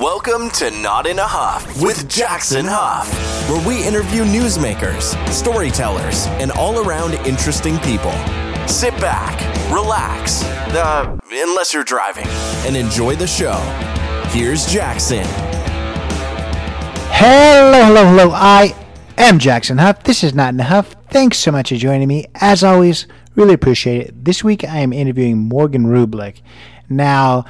Welcome to Not in a Huff with Jackson Huff, where we interview newsmakers, storytellers, and all around interesting people. Sit back, relax, uh, unless you're driving, and enjoy the show. Here's Jackson. Hello, hello, hello. I am Jackson Huff. This is Not in a Huff. Thanks so much for joining me. As always, really appreciate it. This week I am interviewing Morgan Wrublik. Now,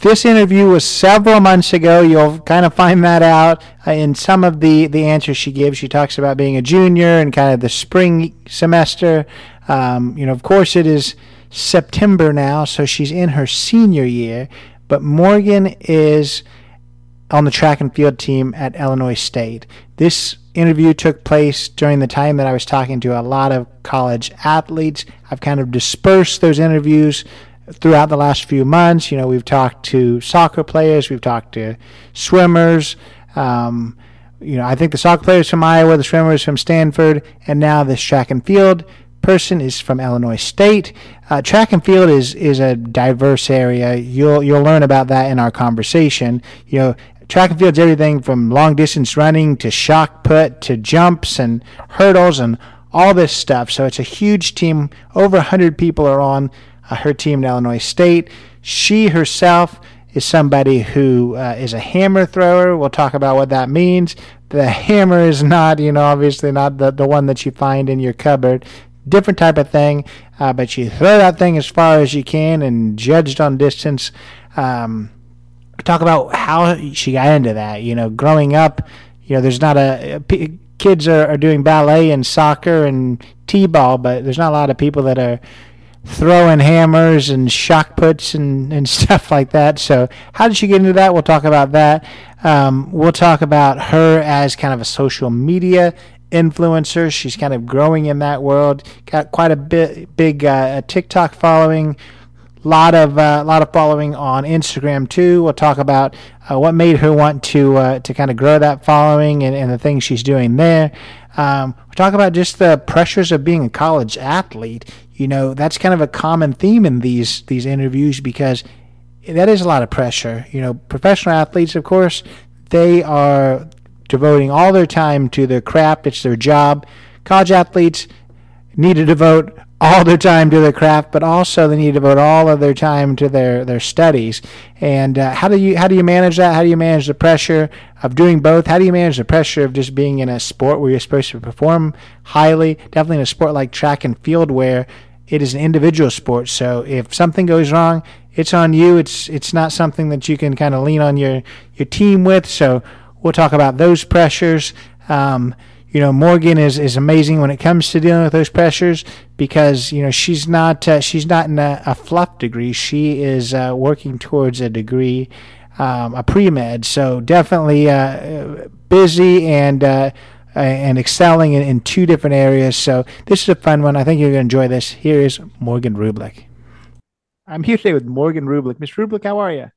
this interview was several months ago. You'll kind of find that out uh, in some of the, the answers she gives. She talks about being a junior and kind of the spring semester. Um, you know, of course, it is September now, so she's in her senior year. But Morgan is on the track and field team at Illinois State. This interview took place during the time that I was talking to a lot of college athletes. I've kind of dispersed those interviews throughout the last few months. You know, we've talked to soccer players, we've talked to swimmers. Um, you know, I think the soccer players from Iowa, the swimmers from Stanford, and now this track and field person is from Illinois State. Uh, track and field is is a diverse area. You'll you'll learn about that in our conversation. You know, track and field's everything from long distance running to shot put to jumps and hurdles and all this stuff. So it's a huge team. Over 100 people are on her team at Illinois State. She herself is somebody who uh, is a hammer thrower. We'll talk about what that means. The hammer is not, you know, obviously not the, the one that you find in your cupboard. Different type of thing, uh, but you throw that thing as far as you can and judged on distance. Um, talk about how she got into that. You know, growing up, you know, there's not a, a p- kids are, are doing ballet and soccer and t-ball, but there's not a lot of people that are throwing hammers and shot puts and, and stuff like that. So, how did she get into that? We'll talk about that. Um, we'll talk about her as kind of a social media influencer. She's kind of growing in that world. Got quite a bit big uh, TikTok following. Lot of uh, lot of following on Instagram too. We'll talk about uh, what made her want to uh, to kind of grow that following and, and the things she's doing there. Um, we'll talk about just the pressures of being a college athlete you know that's kind of a common theme in these these interviews because that is a lot of pressure you know professional athletes of course they are devoting all their time to their craft it's their job college athletes need to devote all their time to their craft, but also they need to devote all of their time to their, their studies. And uh, how do you how do you manage that? How do you manage the pressure of doing both? How do you manage the pressure of just being in a sport where you're supposed to perform highly? Definitely in a sport like track and field where it is an individual sport. So if something goes wrong, it's on you. It's it's not something that you can kind of lean on your your team with. So we'll talk about those pressures. Um, you know, Morgan is, is amazing when it comes to dealing with those pressures because you know she's not uh, she's not in a, a, fluff degree. She is uh, working towards a degree, um, a pre med. So definitely uh, busy and uh, and excelling in, in two different areas. So this is a fun one. I think you're going to enjoy this. Here is Morgan Wrublik. I'm here today with Morgan Wrublik. Miss Wrublik, how are you?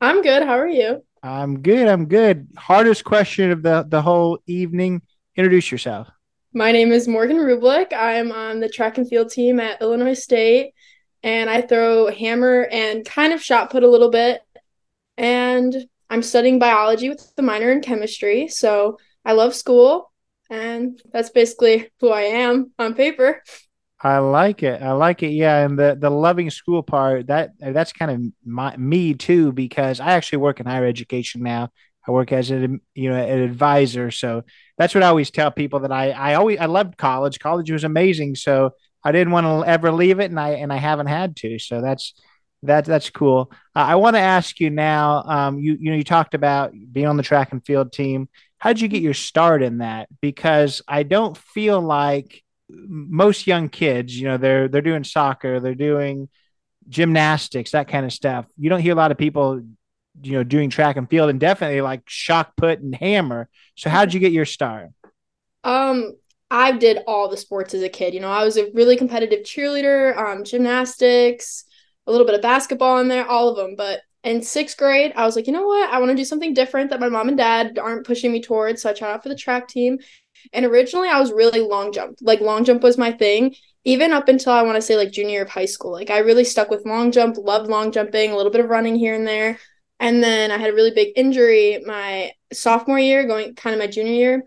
I'm good. How are you? I'm good. I'm good. Hardest question of the, the whole evening. Introduce yourself. My name is Morgan Wrublik. I'm on the track and field team at Illinois State, and I throw hammer and kind of shot put a little bit. And I'm studying biology with the minor in chemistry. So I love school and that's basically who I am on paper. I like it. I like it. Yeah, and the the loving school part that that's kind of my, me too because I actually work in higher education now. I work as a you know an advisor, so that's what I always tell people that I I always I loved college. College was amazing, so I didn't want to ever leave it, and I and I haven't had to. So that's that that's cool. Uh, I want to ask you now. Um, you you know you talked about being on the track and field team how'd you get your start in that? Because I don't feel like most young kids, you know, they're they're doing soccer, they're doing gymnastics, that kind of stuff. You don't hear a lot of people, you know, doing track and field and definitely like shot put and hammer. So how did you get your start? Um, I did all the sports as a kid. You know, I was a really competitive cheerleader, um, gymnastics, a little bit of basketball in there, all of them. But in sixth grade, I was like, you know what? I want to do something different that my mom and dad aren't pushing me towards. So I tried out for the track team. And originally, I was really long jump. Like, long jump was my thing, even up until I want to say like junior year of high school. Like, I really stuck with long jump, loved long jumping, a little bit of running here and there. And then I had a really big injury my sophomore year, going kind of my junior year.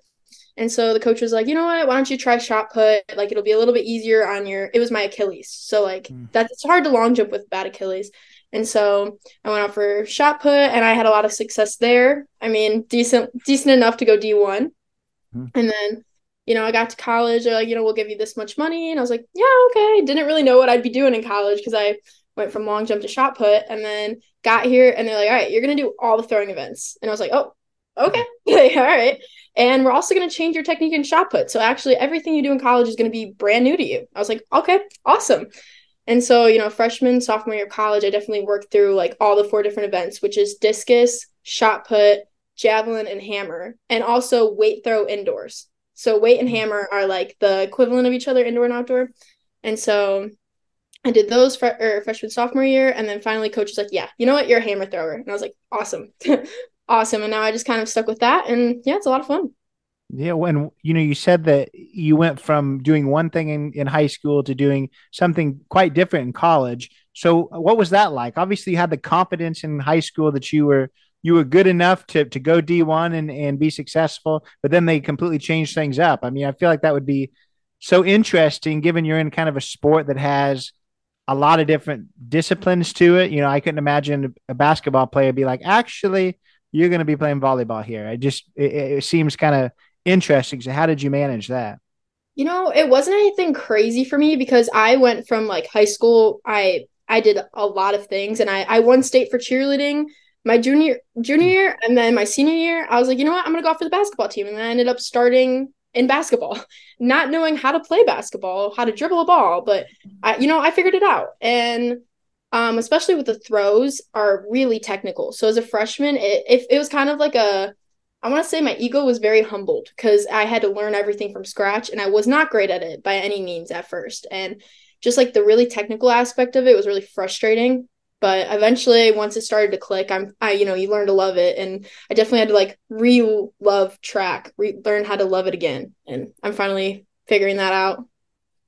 And so the coach was like, you know what? Why don't you try shot put? Like it'll be a little bit easier on your. It was my Achilles, so like mm. that's it's hard to long jump with bad Achilles. And so I went out for shot put, and I had a lot of success there. I mean, decent decent enough to go D one. Mm. And then, you know, I got to college. They're like, you know, we'll give you this much money, and I was like, yeah, okay. Didn't really know what I'd be doing in college because I went from long jump to shot put, and then got here, and they're like, all right, you're gonna do all the throwing events, and I was like, oh, okay, all right. And we're also going to change your technique in shot put. So actually, everything you do in college is going to be brand new to you. I was like, okay, awesome. And so, you know, freshman, sophomore year of college, I definitely worked through like all the four different events, which is discus, shot put, javelin, and hammer, and also weight throw indoors. So weight and mm-hmm. hammer are like the equivalent of each other, indoor and outdoor. And so I did those fr- or freshman, sophomore year, and then finally, coach was like, "Yeah, you know what? You're a hammer thrower," and I was like, "Awesome." awesome. And now I just kind of stuck with that. And yeah, it's a lot of fun. Yeah, when you know you said that you went from doing one thing in, in high school to doing something quite different in college. So uh, what was that like? Obviously you had the confidence in high school that you were you were good enough to to go D1 and and be successful, but then they completely changed things up. I mean, I feel like that would be so interesting given you're in kind of a sport that has a lot of different disciplines to it. You know, I couldn't imagine a basketball player be like, actually, you're going to be playing volleyball here. I just it, it seems kind of interesting. So how did you manage that? You know, it wasn't anything crazy for me because I went from like high school. I I did a lot of things, and I I won state for cheerleading my junior junior year, and then my senior year. I was like, you know what, I'm gonna go off for the basketball team, and then I ended up starting in basketball, not knowing how to play basketball, how to dribble a ball, but I, you know, I figured it out, and um, especially with the throws, are really technical. So as a freshman, it, it, it was kind of like a, I want to say my ego was very humbled because I had to learn everything from scratch and I was not great at it by any means at first. And just like the really technical aspect of it was really frustrating. But eventually, once it started to click, I'm, I, you know, you learn to love it, and I definitely had to like re-love track, re- learn how to love it again, and I'm finally figuring that out.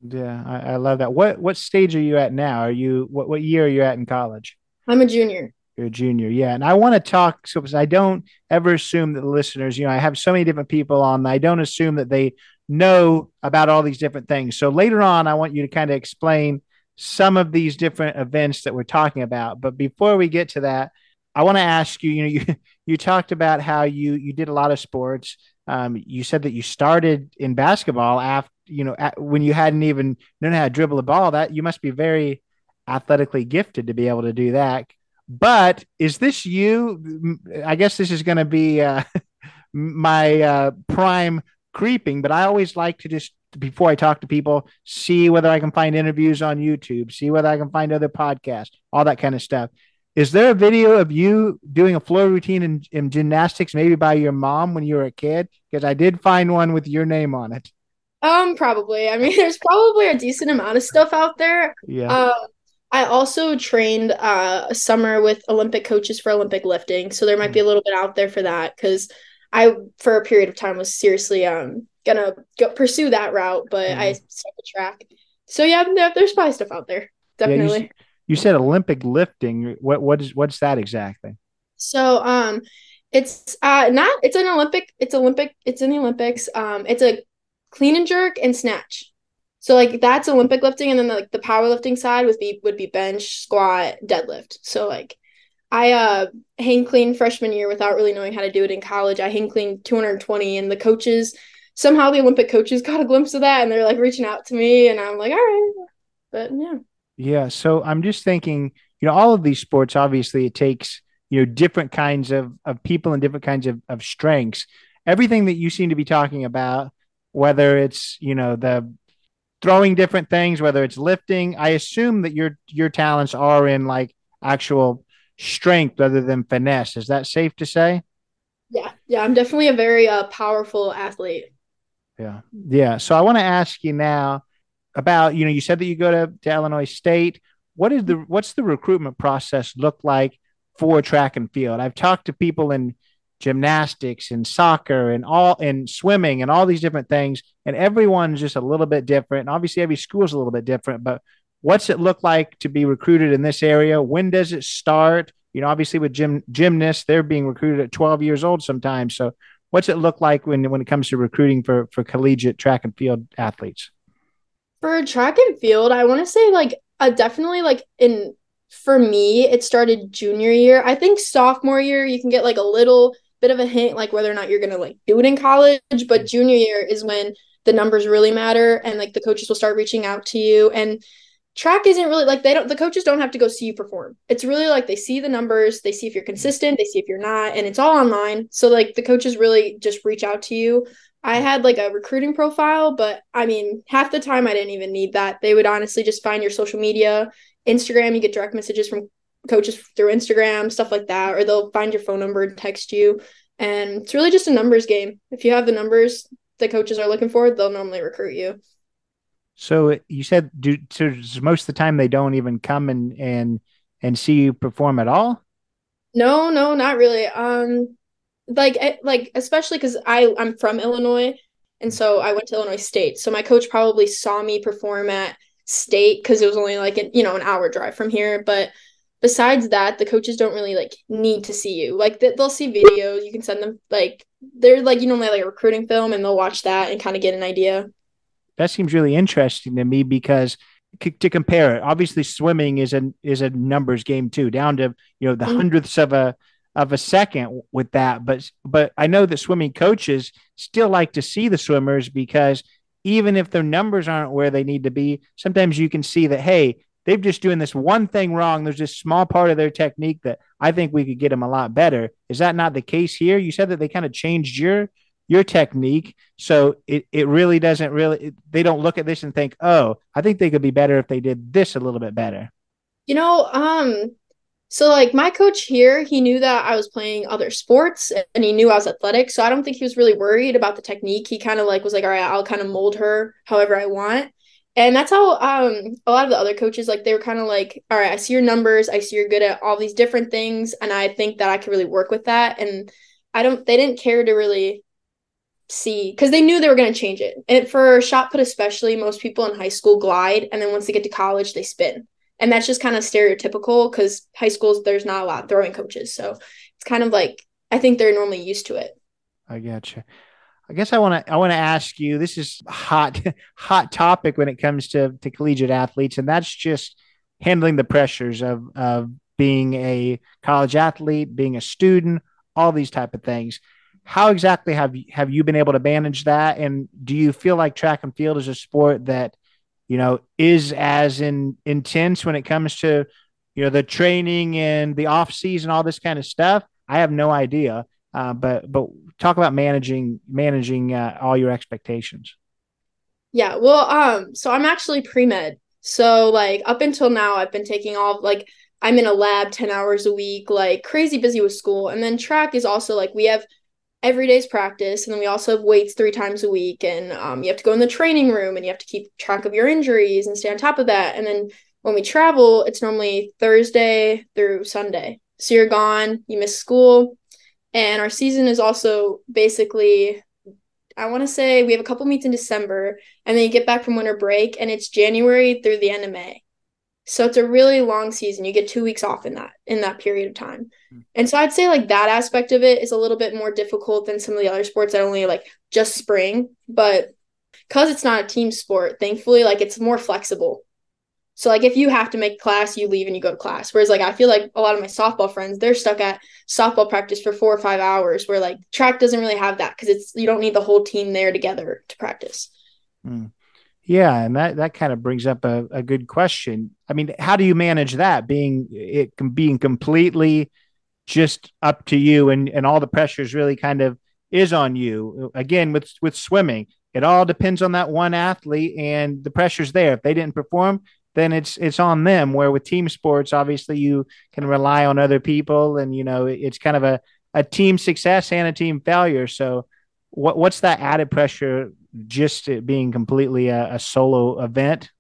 Yeah, I, I, love that. What what stage are you at now? Are you what what year are you at in college? I'm a junior. You're a junior, yeah. And I want to talk so because I don't ever assume that the listeners, you know, I have so many different people on. I don't assume that they know about all these different things. So later on, I want you to kind of explain some of these different events that we're talking about. But before we get to that, I want to ask you. You know, you you talked about how you you did a lot of sports. Um, you said that you started in basketball after you know when you hadn't even known how to dribble a ball. That you must be very athletically gifted to be able to do that. But is this you? I guess this is going to be uh, my uh, prime creeping. But I always like to just before I talk to people, see whether I can find interviews on YouTube, see whether I can find other podcasts, all that kind of stuff. Is there a video of you doing a floor routine in, in gymnastics, maybe by your mom when you were a kid? Because I did find one with your name on it. Um, probably. I mean, there's probably a decent amount of stuff out there. Yeah. Um, I also trained uh, a summer with Olympic coaches for Olympic lifting, so there might be a little bit out there for that because I, for a period of time, was seriously um gonna go pursue that route, but mm-hmm. I stuck the track. So yeah, there's probably stuff out there. Definitely. Yeah, you said Olympic lifting. What what is what's that exactly? So um it's uh not it's an Olympic it's Olympic it's in the Olympics. Um it's a clean and jerk and snatch. So like that's Olympic lifting and then the, like the powerlifting side would be would be bench, squat, deadlift. So like I uh hang clean freshman year without really knowing how to do it in college. I hang clean 220 and the coaches somehow the Olympic coaches got a glimpse of that and they're like reaching out to me and I'm like, all right. But yeah. Yeah. So I'm just thinking, you know, all of these sports, obviously, it takes, you know, different kinds of, of people and different kinds of, of strengths. Everything that you seem to be talking about, whether it's, you know, the throwing different things, whether it's lifting, I assume that your your talents are in like actual strength rather than finesse. Is that safe to say? Yeah. Yeah. I'm definitely a very uh, powerful athlete. Yeah. Yeah. So I want to ask you now about you know you said that you go to, to Illinois State. What is the what's the recruitment process look like for track and field? I've talked to people in gymnastics and soccer and all and swimming and all these different things, and everyone's just a little bit different. And obviously, every school's a little bit different. But what's it look like to be recruited in this area? When does it start? you know, obviously with gym gymnasts, they're being recruited at 12 years old sometimes. So what's it look like when when it comes to recruiting for for collegiate track and field athletes? For track and field, I want to say like uh, definitely like in for me, it started junior year. I think sophomore year you can get like a little bit of a hint like whether or not you're gonna like do it in college, but junior year is when the numbers really matter and like the coaches will start reaching out to you. And track isn't really like they don't the coaches don't have to go see you perform. It's really like they see the numbers they see if you're consistent they see if you're not and it's all online. So like the coaches really just reach out to you. I had like a recruiting profile but i mean half the time i didn't even need that. They would honestly just find your social media instagram you get direct messages from coaches through instagram stuff like that or they'll find your phone number and text you and it's really just a numbers game if you have the numbers the coaches are looking for, they'll normally recruit you. So you said do so most of the time they don't even come and and and see you perform at all? No, no, not really. Um like eh, like especially cuz I I'm from Illinois and so I went to Illinois State. So my coach probably saw me perform at state cuz it was only like an, you know an hour drive from here, but besides that the coaches don't really like need to see you like they'll see videos you can send them like they're like you know like a recruiting film and they'll watch that and kind of get an idea that seems really interesting to me because to compare it obviously swimming is a is a numbers game too down to you know the mm-hmm. hundredths of a of a second with that but but i know that swimming coaches still like to see the swimmers because even if their numbers aren't where they need to be sometimes you can see that hey they're just doing this one thing wrong. There's this small part of their technique that I think we could get them a lot better. Is that not the case here? You said that they kind of changed your your technique, so it it really doesn't really they don't look at this and think, oh, I think they could be better if they did this a little bit better. You know, um, so like my coach here, he knew that I was playing other sports and he knew I was athletic. So I don't think he was really worried about the technique. He kind of like was like, all right, I'll kind of mold her however I want. And that's how um a lot of the other coaches like they were kind of like, all right, I see your numbers, I see you're good at all these different things, and I think that I could really work with that. And I don't they didn't care to really see because they knew they were going to change it. And for shot put especially, most people in high school glide, and then once they get to college, they spin. And that's just kind of stereotypical because high schools there's not a lot throwing coaches, so it's kind of like I think they're normally used to it. I gotcha. I guess I want to I want to ask you. This is hot hot topic when it comes to to collegiate athletes, and that's just handling the pressures of of being a college athlete, being a student, all these type of things. How exactly have you, have you been able to manage that? And do you feel like track and field is a sport that you know is as in intense when it comes to you know the training and the off season, all this kind of stuff? I have no idea. Uh, but but talk about managing managing uh, all your expectations. Yeah, well, um, so I'm actually pre med. So like up until now, I've been taking all like I'm in a lab ten hours a week, like crazy busy with school, and then track is also like we have every day's practice, and then we also have weights three times a week, and um, you have to go in the training room and you have to keep track of your injuries and stay on top of that, and then when we travel, it's normally Thursday through Sunday. So you're gone, you miss school, and our season is also basically, I want to say we have a couple meets in December, and then you get back from winter break, and it's January through the end of May. So it's a really long season. You get two weeks off in that in that period of time. Hmm. And so I'd say like that aspect of it is a little bit more difficult than some of the other sports that only like just spring. But because it's not a team sport, thankfully, like it's more flexible. So like if you have to make class, you leave and you go to class. Whereas like I feel like a lot of my softball friends, they're stuck at softball practice for four or five hours where like track doesn't really have that because it's you don't need the whole team there together to practice. Mm. Yeah, and that that kind of brings up a, a good question. I mean, how do you manage that being it being completely just up to you and and all the pressures really kind of is on you. Again, with with swimming, it all depends on that one athlete and the pressure's there. If they didn't perform, then it's it's on them. Where with team sports, obviously you can rely on other people, and you know it's kind of a a team success and a team failure. So, what what's that added pressure just being completely a, a solo event?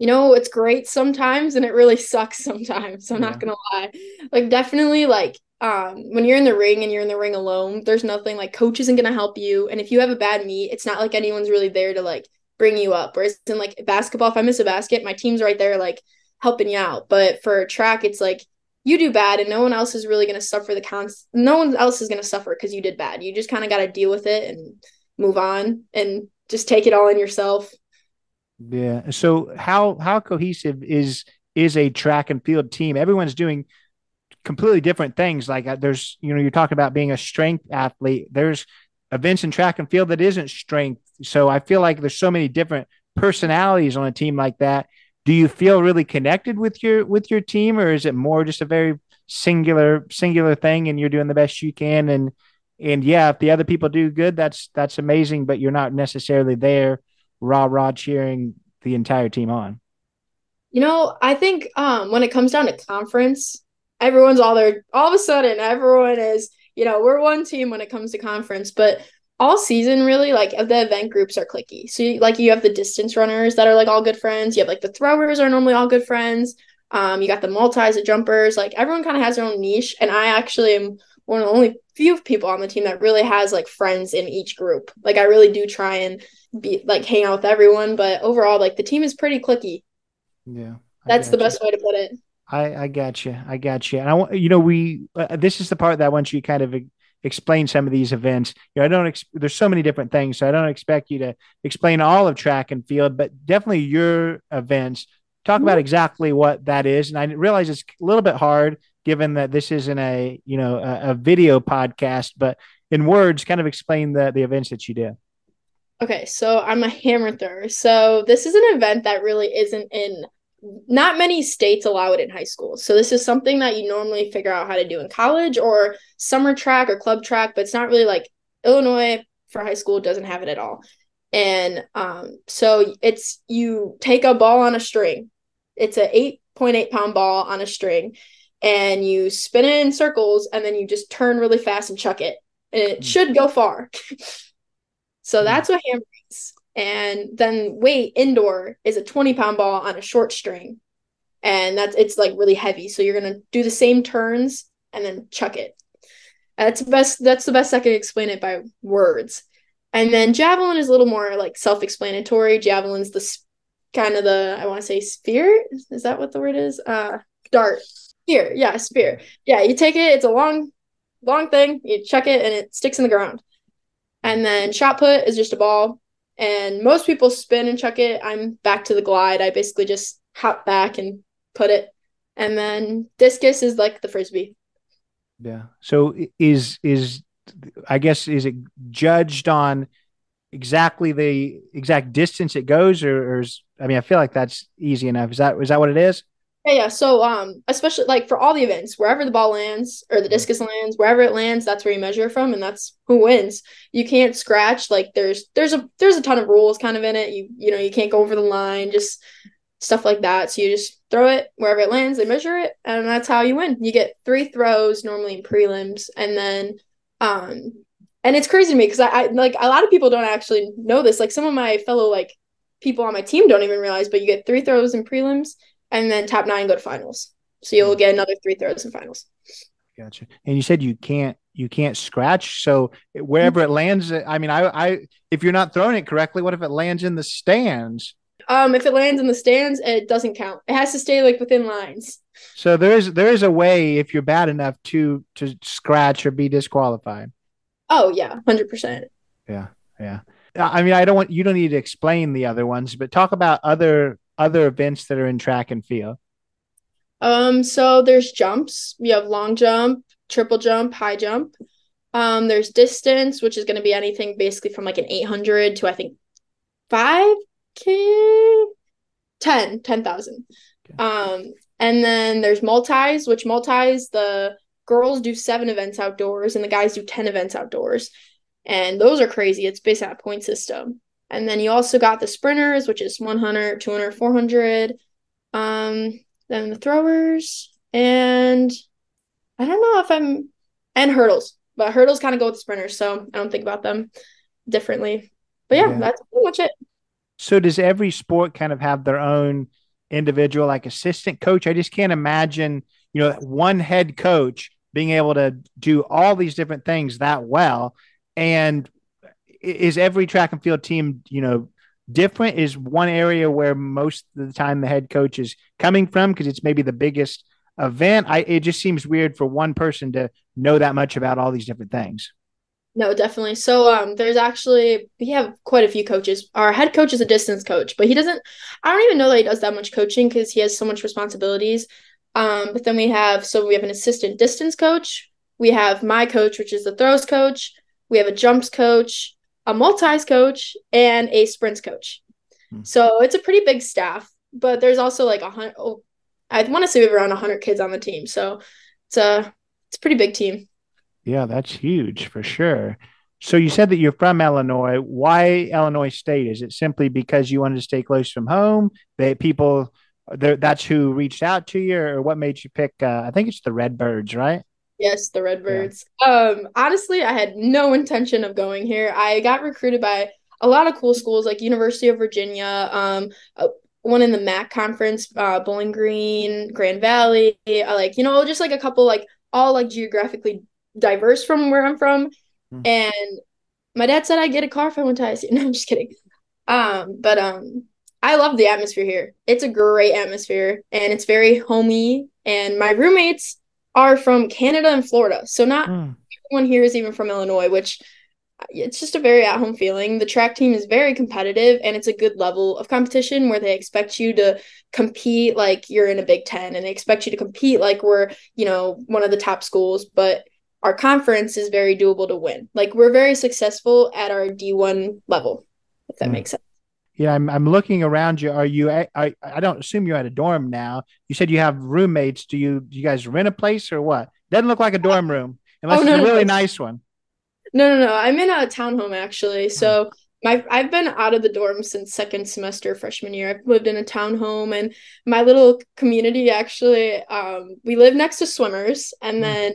You know, it's great sometimes, and it really sucks sometimes. I'm yeah. not gonna lie. Like definitely, like um, when you're in the ring and you're in the ring alone, there's nothing like coach isn't gonna help you, and if you have a bad meet, it's not like anyone's really there to like bring you up. Whereas in like basketball, if I miss a basket, my team's right there like helping you out. But for track, it's like you do bad and no one else is really going to suffer the cons no one else is going to suffer because you did bad. You just kind of got to deal with it and move on and just take it all in yourself. Yeah. So how how cohesive is is a track and field team? Everyone's doing completely different things. Like uh, there's you know you're talking about being a strength athlete. There's events in track and field that isn't strength. So i feel like there's so many different personalities on a team like that. Do you feel really connected with your with your team or is it more just a very singular singular thing and you're doing the best you can? And and yeah if the other people do good that's that's amazing but you're not necessarily there rah rah cheering the entire team on. You know i think um when it comes down to conference everyone's all there all of a sudden everyone is you know we're one team when it comes to conference but all season really like the event groups are clicky. So you, like you have the distance runners that are like all good friends. You have like the throwers are normally all good friends. Um you got the multis the jumpers like everyone kind of has their own niche and i actually am one of the only few people on the team that really has like friends in each group. Like i really do try and be like hang out with everyone but overall like the team is pretty clicky. Yeah that's the best way to put it I, I got you. I got you. And I want, you know, we, uh, this is the part that I want you kind of explain some of these events. You know, I don't. Ex- there's so many different things, so I don't expect you to explain all of track and field, but definitely your events. Talk about mm-hmm. exactly what that is, and I realize it's a little bit hard given that this isn't a you know a, a video podcast, but in words, kind of explain the the events that you do. Okay, so I'm a hammer thrower. So this is an event that really isn't in not many states allow it in high school. So this is something that you normally figure out how to do in college or summer track or club track, but it's not really like Illinois for high school doesn't have it at all. And um, so it's you take a ball on a string. It's a 8.8 pound ball on a string and you spin it in circles and then you just turn really fast and chuck it. And it mm. should go far. so mm. that's what hammer is and then weight indoor is a 20 pound ball on a short string. And that's it's like really heavy. So you're gonna do the same turns and then chuck it. That's the best that's the best i can explain it by words. And then javelin is a little more like self-explanatory. Javelin's the kind of the i want to say spear? Is that what the word is? Uh dart. Spear. Yeah spear. Yeah you take it it's a long long thing. You chuck it and it sticks in the ground. And then shot put is just a ball and most people spin and chuck it. I'm back to the glide. I basically just hop back and put it. And then discus is like the frisbee. Yeah. So is is I guess is it judged on exactly the exact distance it goes or, or is I mean I feel like that's easy enough. Is that is that what it is? Yeah, yeah. So um especially like for all the events, wherever the ball lands or the discus lands, wherever it lands, that's where you measure from and that's who wins. You can't scratch like there's there's a there's a ton of rules kind of in it. You you know, you can't go over the line, just stuff like that. So you just throw it wherever it lands, they measure it, and that's how you win. You get three throws normally in prelims and then um and it's crazy to me because I, I like a lot of people don't actually know this. Like some of my fellow like people on my team don't even realize, but you get three throws in prelims and then top nine go to finals. So you'll get another three throws in finals. Gotcha. And you said you can't you can't scratch. So wherever it lands, I mean, I I if you're not throwing it correctly, what if it lands in the stands? Um, if it lands in the stands, it doesn't count. It has to stay like within lines. So there is there is a way if you're bad enough to to scratch or be disqualified. Oh yeah, hundred percent. Yeah, yeah. I mean, I don't want you don't need to explain the other ones, but talk about other other events that are in track and field? Um, so there's jumps. We have long jump, triple jump, high jump. Um, there's distance, which is going to be anything basically from like an 800 to I think 5k 10 10,000. Okay. Um, and then there's multis, which multis the girls do 7 events outdoors and the guys do 10 events outdoors. And those are crazy. It's based on a point system. And then you also got the sprinters, which is 100, 200, 400. Um, then the throwers. And I don't know if I'm, and hurdles, but hurdles kind of go with the sprinters. So I don't think about them differently. But yeah, yeah, that's pretty much it. So does every sport kind of have their own individual, like assistant coach? I just can't imagine, you know, one head coach being able to do all these different things that well. And is every track and field team, you know, different? Is one area where most of the time the head coach is coming from because it's maybe the biggest event? I it just seems weird for one person to know that much about all these different things. No, definitely. So um there's actually we have quite a few coaches. Our head coach is a distance coach, but he doesn't I don't even know that he does that much coaching because he has so much responsibilities. Um, but then we have so we have an assistant distance coach, we have my coach, which is the throws coach, we have a jumps coach, a multis coach, and a sprints coach. Hmm. So it's a pretty big staff, but there's also like a hundred. Oh, I want to say we have around hundred kids on the team, so it's a it's a pretty big team. Yeah, that's huge for sure. So you said that you're from Illinois. Why Illinois State? Is it simply because you wanted to stay close from home? That people, that's who reached out to you, or what made you pick? Uh, I think it's the Redbirds, right? Yes, the Redbirds. Yeah. Um, honestly, I had no intention of going here. I got recruited by a lot of cool schools like University of Virginia, um, uh, one in the MAC conference, uh, Bowling Green, Grand Valley, uh, like you know, just like a couple like all like geographically diverse from where I'm from. Mm. And my dad said I'd get a car if I went to ISU. No, I'm just kidding. Um, but um, I love the atmosphere here. It's a great atmosphere and it's very homey. And my roommates are from Canada and Florida. So not mm. everyone here is even from Illinois, which it's just a very at home feeling. The track team is very competitive and it's a good level of competition where they expect you to compete like you're in a Big Ten and they expect you to compete like we're, you know, one of the top schools. But our conference is very doable to win. Like we're very successful at our D1 level, if that mm. makes sense. Yeah, I'm I'm looking around you. Are you I, I don't assume you're at a dorm now. You said you have roommates. Do you do you guys rent a place or what? Doesn't look like a dorm room unless oh, no, it's a really no. nice one. No, no, no. I'm in a townhome actually. So my I've been out of the dorm since second semester freshman year. I've lived in a townhome and my little community actually um we live next to swimmers and mm. then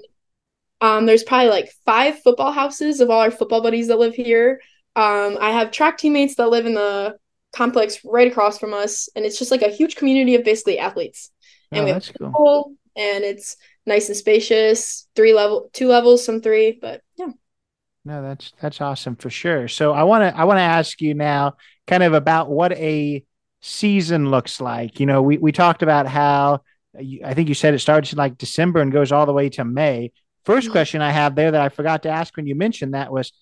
um there's probably like five football houses of all our football buddies that live here. Um I have track teammates that live in the complex right across from us, and it's just like a huge community of basically athletes. And oh, we have cool. Pool, and it's nice and spacious. Three level, two levels, some three, but yeah. No, that's that's awesome for sure. So I want to I want to ask you now, kind of about what a season looks like. You know, we we talked about how I think you said it starts in like December and goes all the way to May. 1st mm-hmm. question I have there that I forgot to ask when you mentioned that was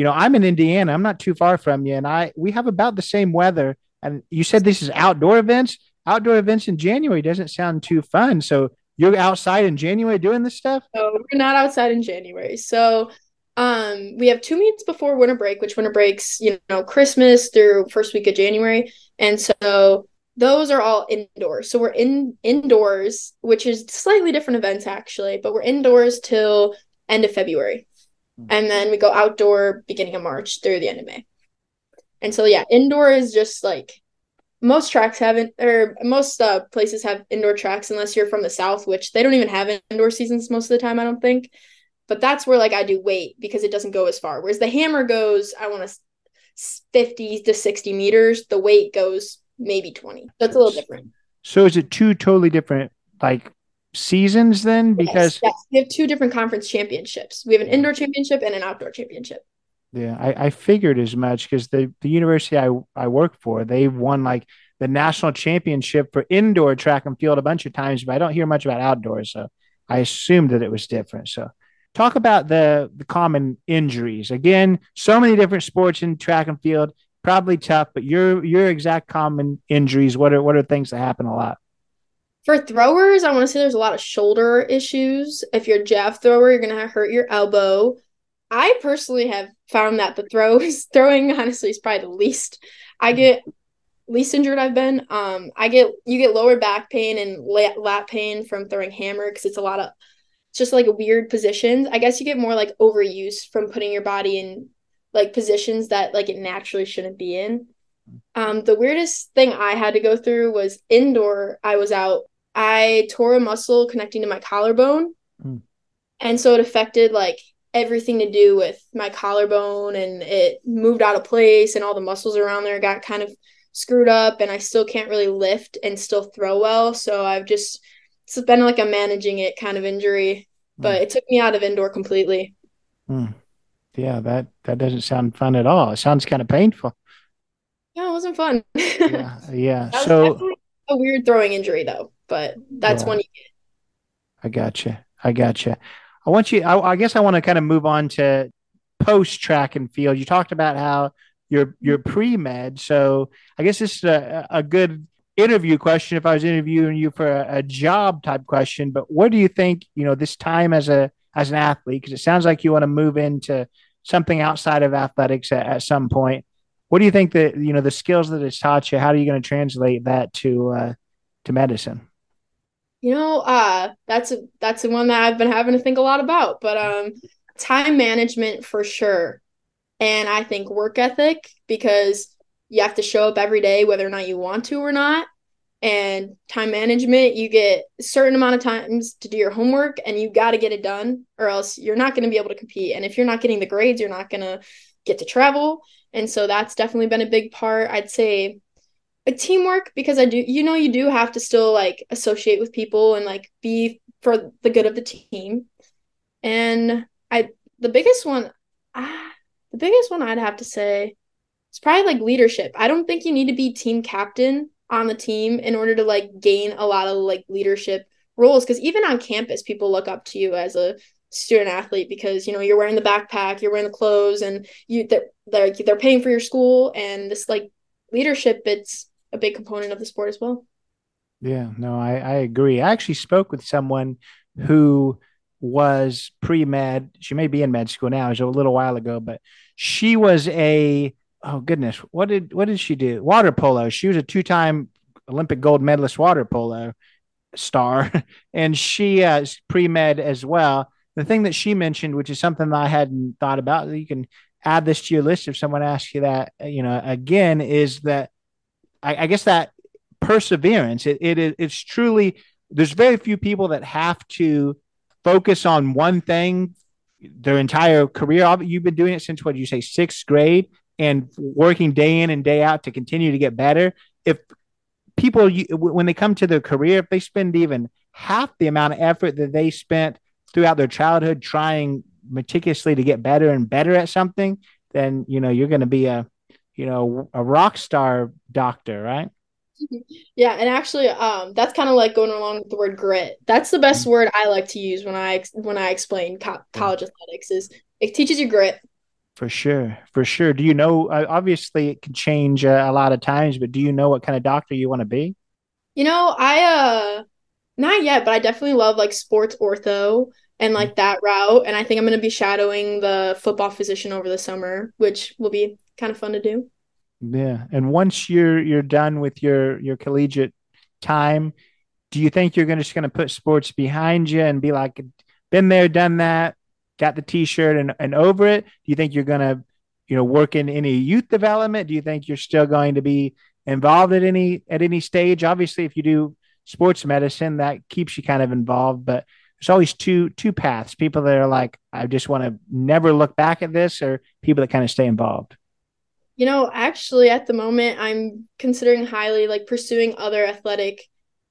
you know, I'm in Indiana. I'm not too far from you, and I we have about the same weather. And you said this is outdoor events. Outdoor events in January doesn't sound too fun. So you're outside in January doing this stuff? No, we're not outside in January. So um we have two meets before winter break, which winter breaks, you know, Christmas through first week of January. And so those are all indoors. So we're in indoors, which is slightly different events actually, but we're indoors till end of February and then we go outdoor beginning of March through the end of May. And so yeah, indoor is just like most tracks haven't or most uh, places have indoor tracks unless you're from the south, which they don't even have indoor seasons most of the time, I don't think. But that's where like I do weight because it doesn't go as far. Whereas the hammer goes, I want to 50 to 60 meters. The weight goes maybe 20. That's a little different. So is it two totally different like seasons then? Because yes, yes, we have two different conference championships. We have an indoor championship and an outdoor championship. Yeah i, I figured as much because the, the university I, I work for they won like the national championship for indoor track and field a bunch of times but i don't hear much about outdoors so i assumed that it was different. So talk about the the common injuries. Again so many different sports in track and field probably tough but your your exact common injuries what are what are things that happen a lot for throwers, I want to say there's a lot of shoulder issues. If you're a jab thrower, you're gonna hurt your elbow. I personally have found that the throws throwing honestly is probably the least I get least injured I've been. Um, I get you get lower back pain and lat pain from throwing hammer because it's a lot of it's just like weird positions. I guess you get more like overuse from putting your body in like positions that like it naturally shouldn't be in. Um, the weirdest thing I had to go through was indoor. I was out I tore a muscle connecting to my collarbone. Mm. And so it affected like everything to do with my collarbone and it moved out of place and all the muscles around there got kind of screwed up and I still can't really lift and still throw well. So I've just it's been like a managing it kind of injury, mm. but it took me out of indoor completely. Mm. Yeah, that that doesn't sound fun at all. It sounds kind of painful. Yeah, it wasn't fun. yeah, yeah. so a weird throwing injury though but that's yeah. when you get I gotcha. I gotcha. I want you. I, I guess I want to kind of move on to post track and field. You talked about how you're you're pre med, so I guess this is a, a good interview question. If I was interviewing you for a, a job type question, but what do you think? You know, this time as a as an athlete, because it sounds like you want to move into something outside of athletics at, at some point. What do you think that you know the skills that it's taught you? How are you going to translate that to uh, to medicine? You know, uh, that's a, that's the one that I've been having to think a lot about. But um, time management for sure, and I think work ethic because you have to show up every day whether or not you want to or not. And time management, you get a certain amount of times to do your homework, and you got to get it done, or else you're not going to be able to compete. And if you're not getting the grades, you're not going to get to travel. And so that's definitely been a big part. I'd say a teamwork because I do you know you do have to still like associate with people and like be for the good of the team. And I the biggest one ah, the biggest one I'd have to say is probably like leadership. I don't think you need to be team captain on the team in order to like gain a lot of like leadership roles because even on campus people look up to you as a student athlete because you know you're wearing the backpack you're wearing the clothes and you they're, they're they're paying for your school and this like leadership it's a big component of the sport as well. Yeah, no, I, I agree. I actually spoke with someone who was pre med. She may be in med school now. It was a little while ago, but she was a oh goodness, what did what did she do? Water polo. She was a two time Olympic gold medalist water polo star, and she uh, pre med as well. The thing that she mentioned, which is something that I hadn't thought about, you can add this to your list if someone asks you that. You know, again, is that I, I guess that perseverance. It, it it's truly there's very few people that have to focus on one thing their entire career. You've been doing it since what do you say sixth grade and working day in and day out to continue to get better. If people when they come to their career, if they spend even half the amount of effort that they spent throughout their childhood trying meticulously to get better and better at something, then you know you're going to be a you know a rock star doctor right? Yeah and actually um that's kind of like going along with the word grit. That's the best mm-hmm. word i like to use when i when i explain co- college athletics is it teaches you grit. For sure for sure. Do you know uh, obviously it can change uh, a lot of times but do you know what kind of doctor you want to be? You know i uh not yet but i definitely love like sports ortho and like mm-hmm. that route and i think i'm going to be shadowing the football physician over the summer which will be kind of fun to do. Yeah, and once you're you're done with your your collegiate time, do you think you're gonna, just going to put sports behind you and be like, been there, done that, got the T-shirt and and over it? Do you think you're going to, you know, work in any youth development? Do you think you're still going to be involved at any at any stage? Obviously, if you do sports medicine, that keeps you kind of involved, but there's always two two paths people that are like i just want to never look back at this or people that kind of stay involved you know, actually, at the moment, I'm considering highly like pursuing other athletic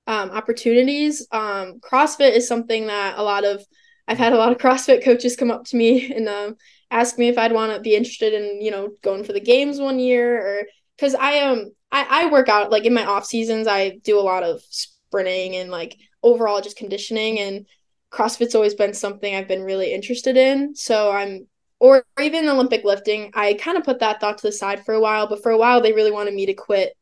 um, opportunities. Um, CrossFit is something that a lot of I've had a lot of CrossFit coaches come up to me and um, ask me if I'd want to be interested in you know going for the games one year or because I am um, I, I work out like in my off seasons I do a lot of sprinting and like overall just conditioning and CrossFit's always been something I've been really interested in. So I'm or even Olympic lifting. I kind of put that thought to the side for a while, but for a while they really wanted me to quit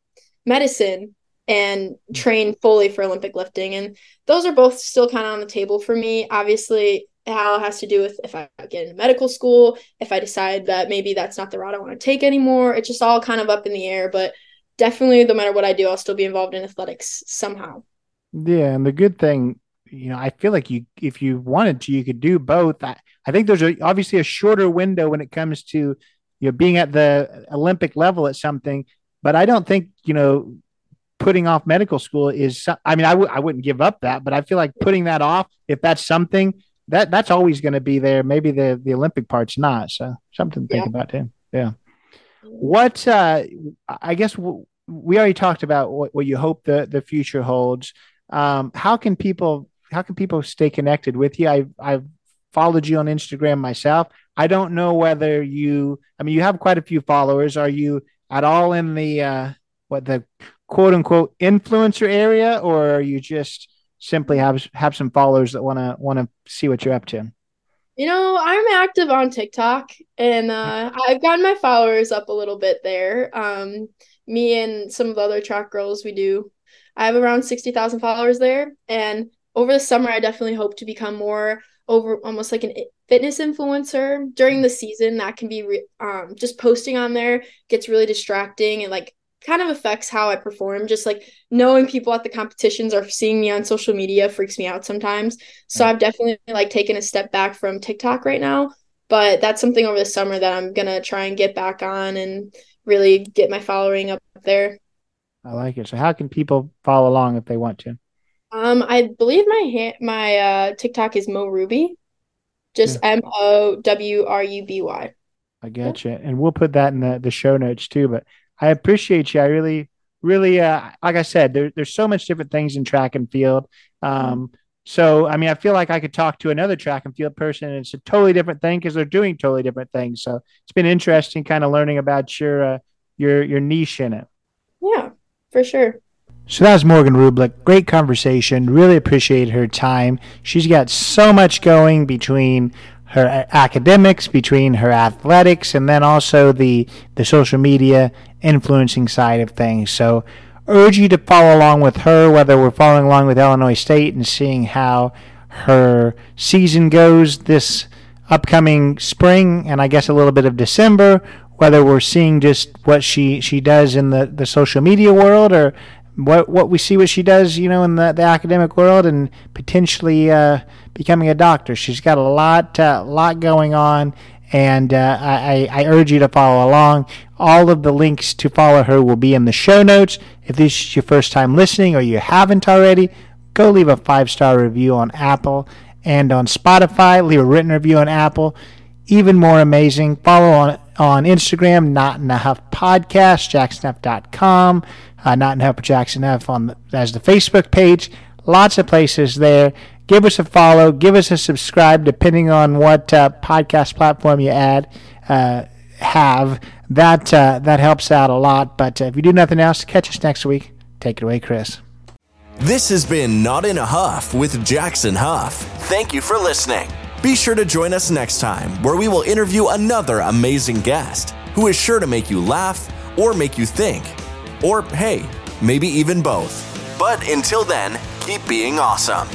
medicine and train fully for Olympic lifting. And those are both still kind of on the table for me. Obviously, how has to do with if I get into medical school, if I decide that maybe that's not the route I want to take anymore. It's just all kind of up in the air. But definitely, no matter what I do, I'll still be involved in athletics somehow. Yeah. And the good thing, you know, I feel like you, if you wanted to, you could do both. I, I think there's a, obviously a shorter window when it comes to you know being at the Olympic level at something, but I don't think you know putting off medical school is. I mean, I w- I wouldn't give up that, but I feel like putting that off if that's something that that's always going to be there. Maybe the the Olympic part's not. So something to think yeah. about too. Yeah. What uh, I guess w- we already talked about what, what you hope the the future holds. Um, how can people how can people stay connected with you? I I've followed you on Instagram myself. I don't know whether you, I mean, you have quite a few followers. Are you at all in the, uh, what the quote unquote influencer area, or are you just simply have have some followers that want to want to see what you're up to? You know, I'm active on TikTok and uh, I've gotten my followers up a little bit there. Um, me and some of the other track girls, we do. I have around 60,000 followers there. And over the summer, I definitely hope to become more over almost like an fitness influencer during the season. That can be re- um, just posting on there gets really distracting and like kind of affects how I perform. Just like knowing people at the competitions are seeing me on social media freaks me out sometimes. So I've definitely like taken a step back from TikTok right now. But that's something over the summer that I'm gonna try and get back on and really get my following up there. I like it. So how can people follow along if they want to? Um, I believe my ha- my uh TikTok is Mo Ruby, just M O W R U B Y. I get you, and we'll put that in the the show notes too. But I appreciate you. I really, really, uh, like I said, there, there's so much different things in track and field. Um, so, I mean, I feel like I could talk to another track and field person, and it's a totally different thing because they're doing totally different things. So, it's been interesting, kind of learning about your uh, your your niche in it. Yeah, for sure. So that was Morgan Wrublik. Great conversation. Really appreciate her time. She's got so much going between her academics, between her athletics, and then also the the social media influencing side of things. So, urge you to follow along with her, whether we're following along with Illinois State and seeing how her season goes this upcoming spring, and I guess a little bit of December. Whether we're seeing just what she, she does in the, the social media world or what what we see what she does, you know, in the, the academic world and potentially uh, becoming a doctor. She's got a lot uh, lot going on, and uh, I, I urge you to follow along. All of the links to follow her will be in the show notes. If this is your first time listening or you haven't already, go leave a five star review on Apple and on Spotify. Leave a written review on Apple. Even more amazing, follow on on Instagram, Not in a Huff Podcast, jacksonhuff.com uh, Not in a Huff for Jackson Huff on the, as the Facebook page. Lots of places there. Give us a follow. Give us a subscribe, depending on what uh, podcast platform you add uh, have. That uh, that helps out a lot. But uh, if you do nothing else, catch us next week. Take it away, Chris. This has been Not in a Huff with Jackson Huff. Thank you for listening. Be sure to join us next time, where we will interview another amazing guest who is sure to make you laugh or make you think. Or, hey, maybe even both. But until then, keep being awesome.